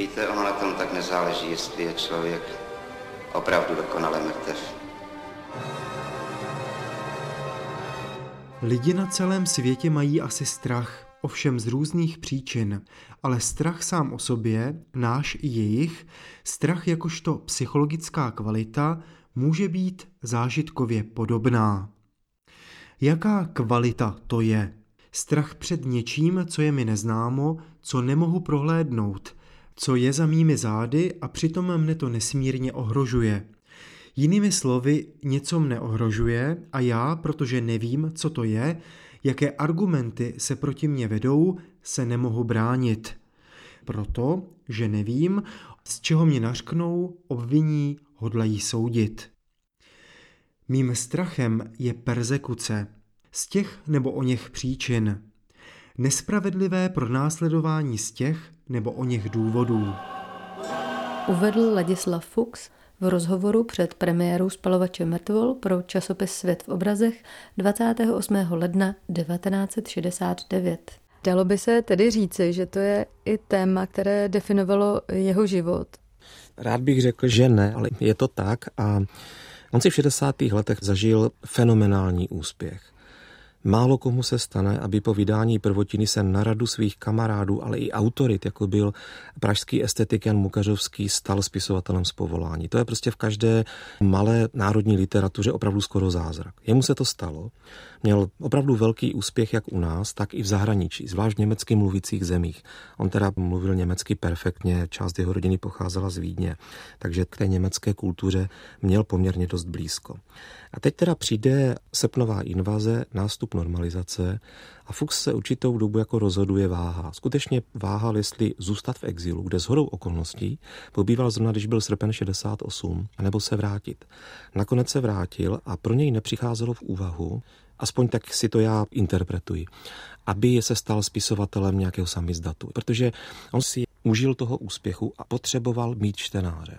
Víte, ono na tom tak nezáleží, jestli je člověk opravdu dokonale mrtev. Lidi na celém světě mají asi strach, ovšem z různých příčin, ale strach sám o sobě, náš i jejich, strach jakožto psychologická kvalita, může být zážitkově podobná. Jaká kvalita to je? Strach před něčím, co je mi neznámo, co nemohu prohlédnout, co je za mými zády a přitom mne to nesmírně ohrožuje. Jinými slovy, něco mne ohrožuje a já, protože nevím, co to je, jaké argumenty se proti mně vedou, se nemohu bránit. Proto, že nevím, z čeho mě nařknou, obviní, hodlají soudit. Mým strachem je persekuce, z těch nebo o něch příčin. Nespravedlivé pronásledování z těch nebo o něch důvodů. Uvedl Ladislav Fuchs v rozhovoru před premiérou spalovače mrtvol pro časopis Svět v obrazech 28. ledna 1969. Dalo by se tedy říci, že to je i téma, které definovalo jeho život. Rád bych řekl, že ne, ale je to tak a on si v 60. letech zažil fenomenální úspěch. Málo komu se stane, aby po vydání prvotiny se na radu svých kamarádů, ale i autorit, jako byl pražský estetik Jan Mukařovský, stal spisovatelem z povolání. To je prostě v každé malé národní literatuře opravdu skoro zázrak. Jemu se to stalo. Měl opravdu velký úspěch jak u nás, tak i v zahraničí, zvlášť v německy mluvících zemích. On teda mluvil německy perfektně, část jeho rodiny pocházela z Vídně, takže k té německé kultuře měl poměrně dost blízko. A teď teda přijde srpnová invaze, nástup normalizace a Fuchs se určitou dobu jako rozhoduje váha. Skutečně váhal, jestli zůstat v exilu, kde s hodou okolností pobýval zrovna, když byl srpen 68, anebo se vrátit. Nakonec se vrátil a pro něj nepřicházelo v úvahu, aspoň tak si to já interpretuji, aby se stal spisovatelem nějakého samizdatu, protože on si užil toho úspěchu a potřeboval mít čtenáře.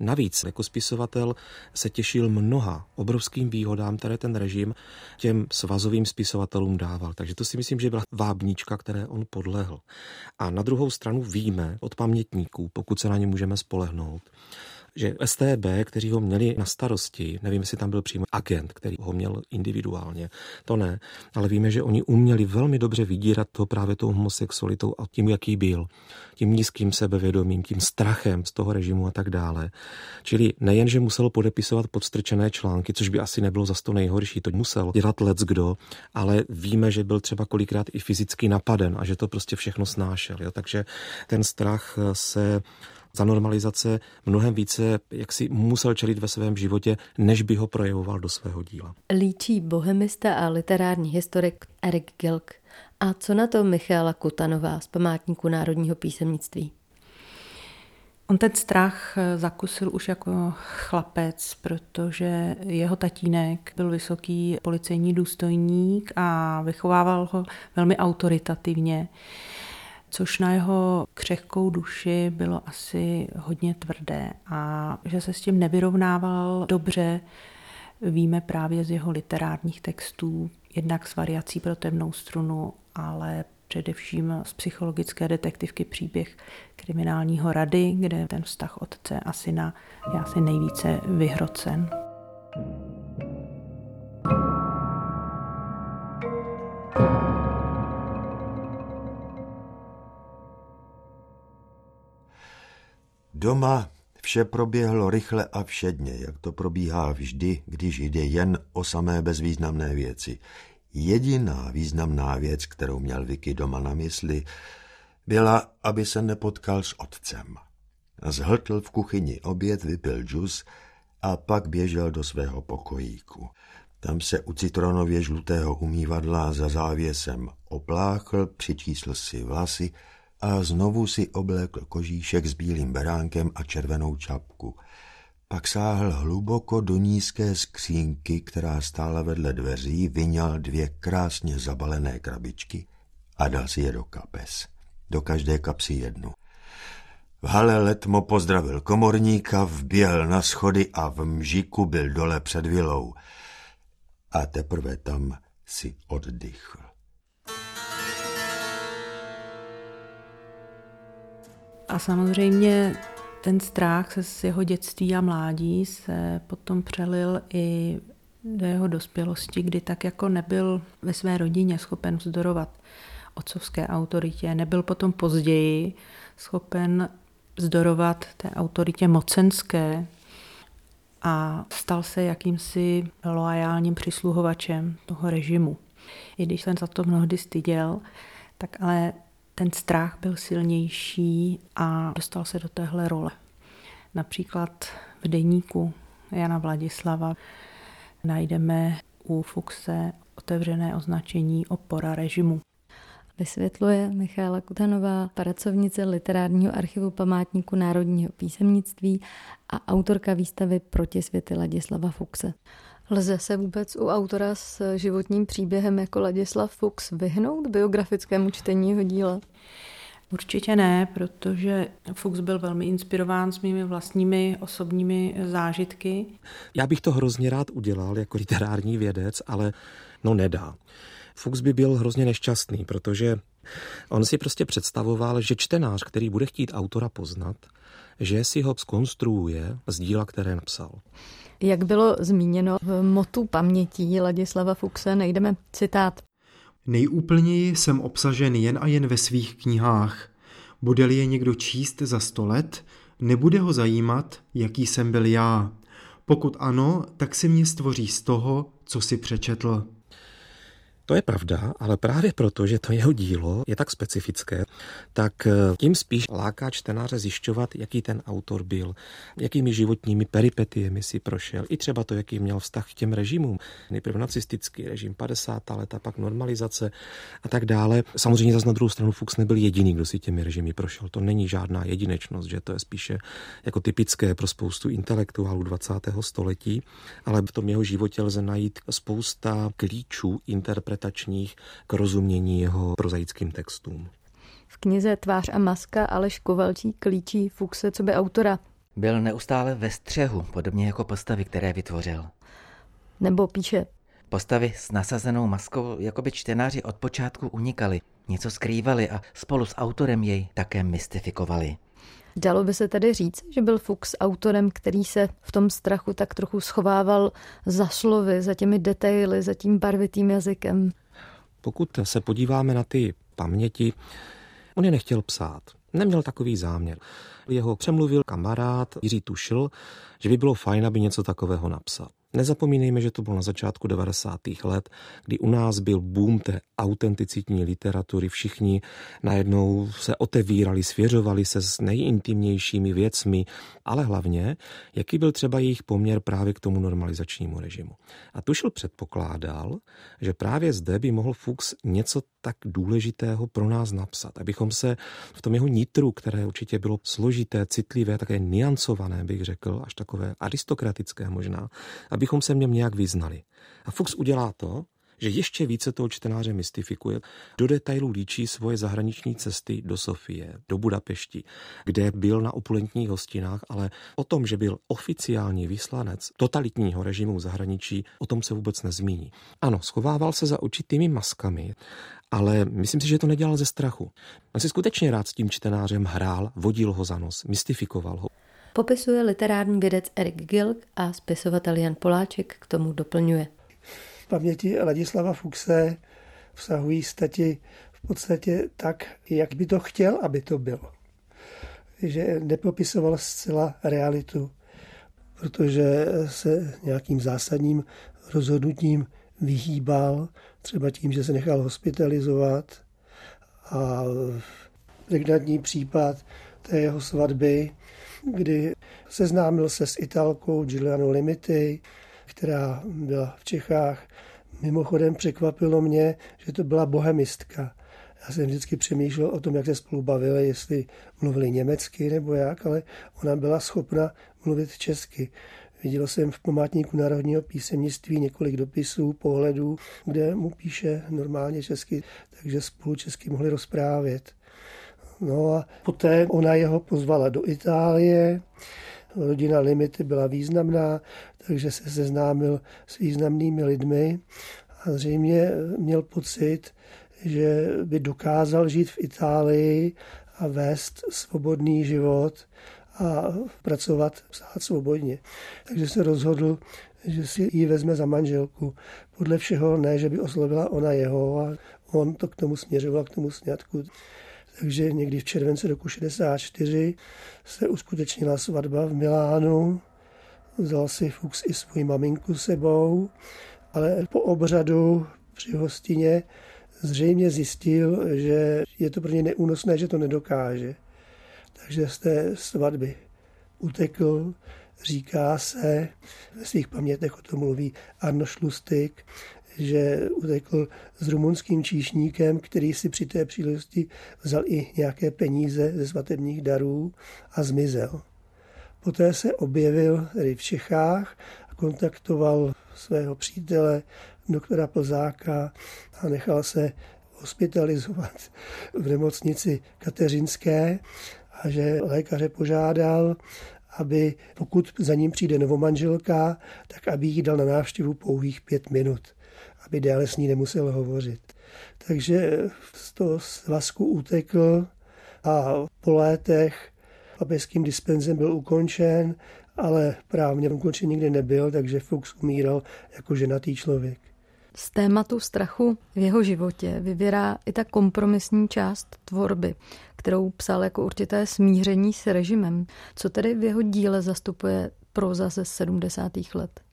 Navíc jako spisovatel se těšil mnoha obrovským výhodám, které ten režim těm svazovým spisovatelům dával. Takže to si myslím, že byla vábníčka, které on podlehl. A na druhou stranu víme od pamětníků, pokud se na ně můžeme spolehnout, že STB, kteří ho měli na starosti, nevím, jestli tam byl přímo agent, který ho měl individuálně, to ne, ale víme, že oni uměli velmi dobře vydírat to právě tou homosexualitou a tím, jaký byl, tím nízkým sebevědomím, tím strachem z toho režimu a tak dále. Čili nejen, že musel podepisovat podstrčené články, což by asi nebylo za to nejhorší, to musel dělat let kdo, ale víme, že byl třeba kolikrát i fyzicky napaden a že to prostě všechno snášel. Jo? Takže ten strach se za normalizace mnohem více, jak si musel čelit ve svém životě, než by ho projevoval do svého díla. Líčí bohemista a literární historik Erik Gilk. A co na to Michála Kutanová z památníku národního písemnictví? On ten strach zakusil už jako chlapec, protože jeho tatínek byl vysoký policejní důstojník a vychovával ho velmi autoritativně což na jeho křehkou duši bylo asi hodně tvrdé a že se s tím nevyrovnával dobře, víme právě z jeho literárních textů, jednak s variací pro temnou strunu, ale především z psychologické detektivky příběh kriminálního rady, kde ten vztah otce a syna je asi nejvíce vyhrocen. Doma vše proběhlo rychle a všedně, jak to probíhá vždy, když jde jen o samé bezvýznamné věci. Jediná významná věc, kterou měl Vicky doma na mysli, byla, aby se nepotkal s otcem. Zhltl v kuchyni oběd, vypil džus a pak běžel do svého pokojíku. Tam se u citronově žlutého umývadla za závěsem opláchl, přičísl si vlasy a znovu si oblékl kožíšek s bílým beránkem a červenou čapku. Pak sáhl hluboko do nízké skřínky, která stála vedle dveří, vyňal dvě krásně zabalené krabičky a dal si je do kapes. Do každé kapsy jednu. V hale letmo pozdravil komorníka, vběhl na schody a v mžiku byl dole před vilou. A teprve tam si oddychl. A samozřejmě ten strach se z jeho dětství a mládí se potom přelil i do jeho dospělosti, kdy tak jako nebyl ve své rodině schopen vzdorovat otcovské autoritě, nebyl potom později schopen vzdorovat té autoritě mocenské a stal se jakýmsi loajálním přisluhovačem toho režimu. I když jsem za to mnohdy styděl, tak ale ten strach byl silnější a dostal se do téhle role. Například v deníku Jana Vladislava najdeme u Fuxe otevřené označení opora režimu. Vysvětluje Michála Kutanová, pracovnice Literárního archivu památníku národního písemnictví a autorka výstavy Proti světy Ladislava Fuxe. Lze se vůbec u autora s životním příběhem jako Ladislav Fuchs vyhnout biografickému čtení jeho díla? Určitě ne, protože Fuchs byl velmi inspirován svými vlastními osobními zážitky. Já bych to hrozně rád udělal jako literární vědec, ale no nedá. Fuchs by byl hrozně nešťastný, protože on si prostě představoval, že čtenář, který bude chtít autora poznat, že si ho skonstruuje z díla, které napsal. Jak bylo zmíněno v motu pamětí Ladislava Fuchse, najdeme citát. Nejúplněji jsem obsažen jen a jen ve svých knihách. Bude-li je někdo číst za sto let, nebude ho zajímat, jaký jsem byl já. Pokud ano, tak si mě stvoří z toho, co si přečetl. To je pravda, ale právě proto, že to jeho dílo je tak specifické, tak eh, tím spíš láká čtenáře zjišťovat, jaký ten autor byl, jakými životními peripetiemi si prošel, i třeba to, jaký měl vztah k těm režimům. Nejprve nacistický režim 50. let a pak normalizace a tak dále. Samozřejmě zase na druhou stranu Fuchs nebyl jediný, kdo si těmi režimy prošel. To není žádná jedinečnost, že to je spíše jako typické pro spoustu intelektuálů 20. století, ale v tom jeho životě lze najít spousta klíčů interpretací interpretačních k rozumění jeho prozaickým textům. V knize Tvář a maska Aleš Kovalčík klíčí Fuchse co by autora. Byl neustále ve střehu, podobně jako postavy, které vytvořil. Nebo píše. Postavy s nasazenou maskou jako by čtenáři od počátku unikali, něco skrývali a spolu s autorem jej také mystifikovali. Dalo by se tedy říct, že byl Fuchs autorem, který se v tom strachu tak trochu schovával za slovy, za těmi detaily, za tím barvitým jazykem. Pokud se podíváme na ty paměti, on je nechtěl psát. Neměl takový záměr. Jeho přemluvil kamarád Jiří Tušil, že by bylo fajn, aby něco takového napsal. Nezapomínejme, že to bylo na začátku 90. let, kdy u nás byl boom té autenticitní literatury. Všichni najednou se otevírali, svěřovali se s nejintimnějšími věcmi, ale hlavně, jaký byl třeba jejich poměr právě k tomu normalizačnímu režimu. A Tušil předpokládal, že právě zde by mohl Fuchs něco tak důležitého pro nás napsat, abychom se v tom jeho nitru, které určitě bylo složité, citlivé, také niancované, bych řekl, až takové aristokratické možná, abychom se v něm nějak vyznali. A Fuchs udělá to, že ještě více toho čtenáře mystifikuje. Do detailu líčí svoje zahraniční cesty do Sofie, do Budapešti, kde byl na opulentních hostinách, ale o tom, že byl oficiální vyslanec totalitního režimu v zahraničí, o tom se vůbec nezmíní. Ano, schovával se za určitými maskami, ale myslím si, že to nedělal ze strachu. On si skutečně rád s tím čtenářem hrál, vodil ho za nos, mystifikoval ho. Popisuje literární vědec Erik Gilk a spisovatel Jan Poláček k tomu doplňuje. Paměti Ladislava Fuxe vsahují stati v podstatě tak, jak by to chtěl, aby to bylo. Že nepopisoval zcela realitu, protože se nějakým zásadním rozhodnutím vyhýbal, třeba tím, že se nechal hospitalizovat a pregnantní případ té jeho svatby kdy seznámil se s Italkou Giuliano Limity, která byla v Čechách. Mimochodem překvapilo mě, že to byla bohemistka. Já jsem vždycky přemýšlel o tom, jak se spolu bavili, jestli mluvili německy nebo jak, ale ona byla schopna mluvit česky. Viděl jsem v památníku národního písemnictví několik dopisů, pohledů, kde mu píše normálně česky, takže spolu česky mohli rozprávět. No a poté ona jeho pozvala do Itálie, rodina Limity byla významná, takže se seznámil s významnými lidmi a zřejmě měl pocit, že by dokázal žít v Itálii a vést svobodný život a pracovat, psát svobodně. Takže se rozhodl, že si ji vezme za manželku. Podle všeho ne, že by oslovila ona jeho a on to k tomu směřoval, k tomu sňatku. Takže někdy v červenci roku 64 se uskutečnila svatba v Milánu. Vzal si Fuchs i svou maminku sebou, ale po obřadu při hostině zřejmě zjistil, že je to pro ně neúnosné, že to nedokáže. Takže z té svatby utekl, říká se, ve svých pamětech o tom mluví Arno Šlustik, že utekl s rumunským číšníkem, který si při té příležitosti vzal i nějaké peníze ze svatebních darů a zmizel. Poté se objevil tedy v Čechách a kontaktoval svého přítele, doktora Plzáka a nechal se hospitalizovat v nemocnici kateřinské a že lékaře požádal, aby pokud za ním přijde novomanželka, tak aby jí dal na návštěvu pouhých pět minut, aby déle s ní nemusel hovořit. Takže z toho svazku utekl a po létech papežským dispenzem byl ukončen, ale právně ukončen nikdy nebyl, takže Fuchs umíral jako ženatý člověk. Z tématu strachu v jeho životě vyvěrá i ta kompromisní část tvorby, kterou psal jako určité smíření s režimem. Co tedy v jeho díle zastupuje proza ze 70. let?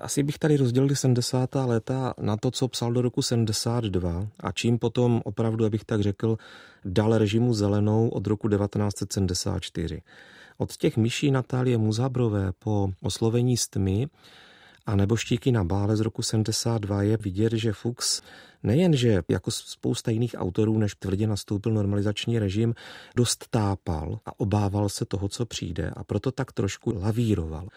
Asi bych tady rozdělil 70. léta na to, co psal do roku 72 a čím potom opravdu, abych tak řekl, dal režimu zelenou od roku 1974. Od těch myší Natálie Muzabrové po oslovení s tmy a nebo štíky na bále z roku 72 je vidět, že Fuchs nejenže jako spousta jiných autorů, než tvrdě nastoupil normalizační režim, dost tápal a obával se toho, co přijde a proto tak trošku lavíroval.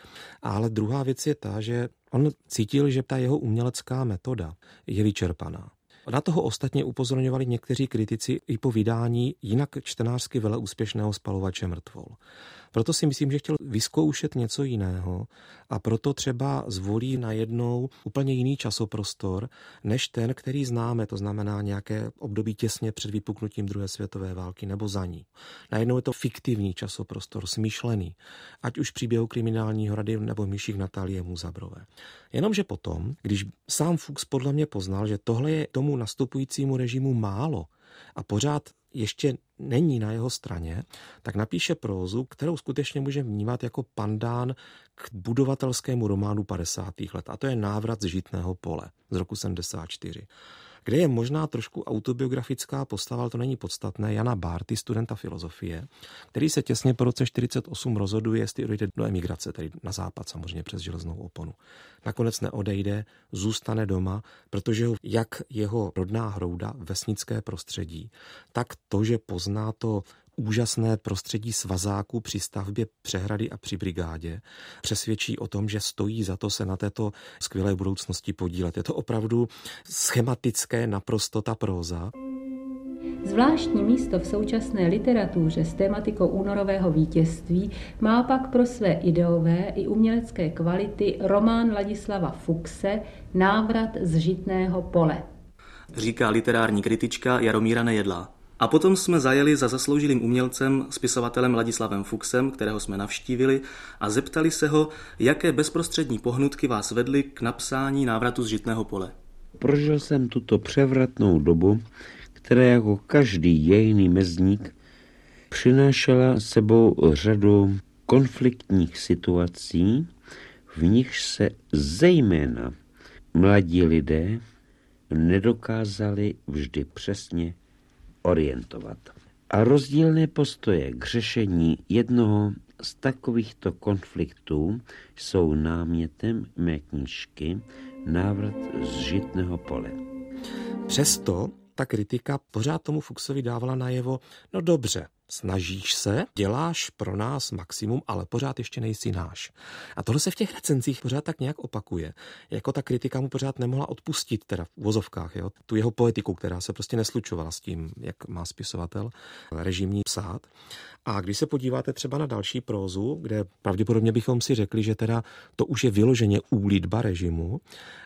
Ale druhá věc je ta, že on cítil, že ta jeho umělecká metoda je vyčerpaná. Na toho ostatně upozorňovali někteří kritici i po vydání jinak čtenářsky vele úspěšného spalovače mrtvol. Proto si myslím, že chtěl vyzkoušet něco jiného a proto třeba zvolí najednou úplně jiný časoprostor, než ten, který známe, to znamená nějaké období těsně před vypuknutím druhé světové války nebo za ní. Najednou je to fiktivní časoprostor, smýšlený, ať už příběhu kriminálního rady nebo myších Natálie Muzabrové. Jenomže potom, když sám Fuchs podle mě poznal, že tohle je tomu nastupujícímu režimu málo a pořád ještě není na jeho straně, tak napíše prózu, kterou skutečně může vnímat jako pandán k budovatelskému románu 50. let. A to je návrat z žitného pole z roku 74 kde je možná trošku autobiografická postava, ale to není podstatné, Jana Barty, studenta filozofie, který se těsně po roce 48 rozhoduje, jestli odejde do emigrace, tedy na západ samozřejmě přes železnou oponu. Nakonec neodejde, zůstane doma, protože jak jeho rodná hrouda, vesnické prostředí, tak to, že pozná to úžasné prostředí svazáků při stavbě přehrady a při brigádě přesvědčí o tom, že stojí za to se na této skvělé budoucnosti podílet. Je to opravdu schematické naprosto ta próza. Zvláštní místo v současné literatuře s tématikou únorového vítězství má pak pro své ideové i umělecké kvality román Ladislava Fuxe Návrat z žitného pole. Říká literární kritička Jaromíra Nejedlá. A potom jsme zajeli za zasloužilým umělcem, spisovatelem Ladislavem Fuxem, kterého jsme navštívili, a zeptali se ho, jaké bezprostřední pohnutky vás vedly k napsání návratu z žitného pole. Prožil jsem tuto převratnou dobu, která jako každý jejný mezník přinášela sebou řadu konfliktních situací, v nich se zejména mladí lidé nedokázali vždy přesně orientovat. A rozdílné postoje k řešení jednoho z takovýchto konfliktů jsou námětem mé knížky Návrat z žitného pole. Přesto ta kritika pořád tomu Fuchsovi dávala najevo, no dobře, snažíš se, děláš pro nás maximum, ale pořád ještě nejsi náš. A tohle se v těch recenzích pořád tak nějak opakuje. Jako ta kritika mu pořád nemohla odpustit, teda v vozovkách, jo, tu jeho poetiku, která se prostě neslučovala s tím, jak má spisovatel režimní psát. A když se podíváte třeba na další prózu, kde pravděpodobně bychom si řekli, že teda to už je vyloženě úlitba režimu,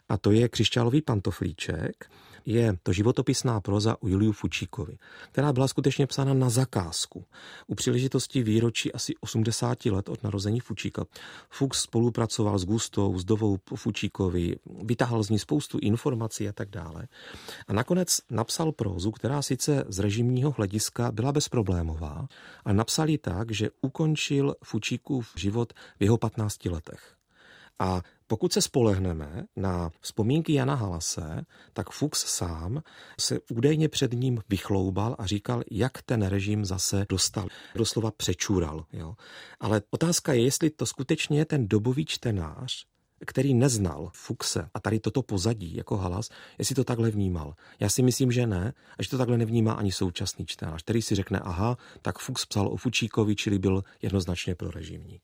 a to je křišťálový pantoflíček, je to životopisná proza o Juliu Fučíkovi, která byla skutečně psána na zakázku. U příležitosti výročí asi 80 let od narození Fučíka. Fuchs spolupracoval s Gustou, s Dovou Fučíkovi, vytáhl z ní spoustu informací a tak dále. A nakonec napsal prózu, která sice z režimního hlediska byla bezproblémová, a napsal ji tak, že ukončil Fučíkův život v jeho 15 letech. A pokud se spolehneme na vzpomínky Jana Halase, tak Fuchs sám se údajně před ním vychloubal a říkal, jak ten režim zase dostal. Doslova přečůral. Jo. Ale otázka je, jestli to skutečně je ten dobový čtenář, který neznal Fuchse a tady toto pozadí jako halas, jestli to takhle vnímal. Já si myslím, že ne, a že to takhle nevnímá ani současný čtenář, který si řekne, aha, tak Fuchs psal o Fučíkovi, čili byl jednoznačně pro režimní.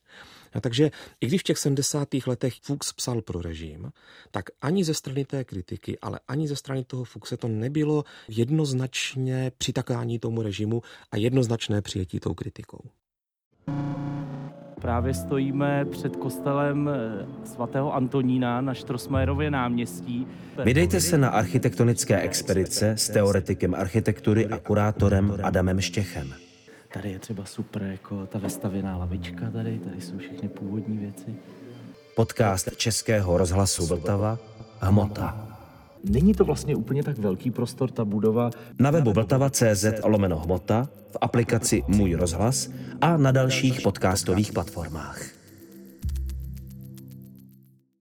A takže i když v těch 70. letech Fuchs psal pro režim, tak ani ze strany té kritiky, ale ani ze strany toho Fuchse to nebylo jednoznačně přitakání tomu režimu a jednoznačné přijetí tou kritikou. Právě stojíme před kostelem eh, svatého Antonína na Štrosmajerově náměstí. Vydejte se na architektonické expedice s teoretikem architektury a kurátorem Adamem Štěchem. Tady je třeba super, jako ta vestavěná lavička tady, tady jsou všechny původní věci. Podcast Českého rozhlasu Vltava Hmota. Není to vlastně úplně tak velký prostor, ta budova. Na webu vltava.cz lomeno hmota, v aplikaci Můj rozhlas a na dalších podcastových platformách.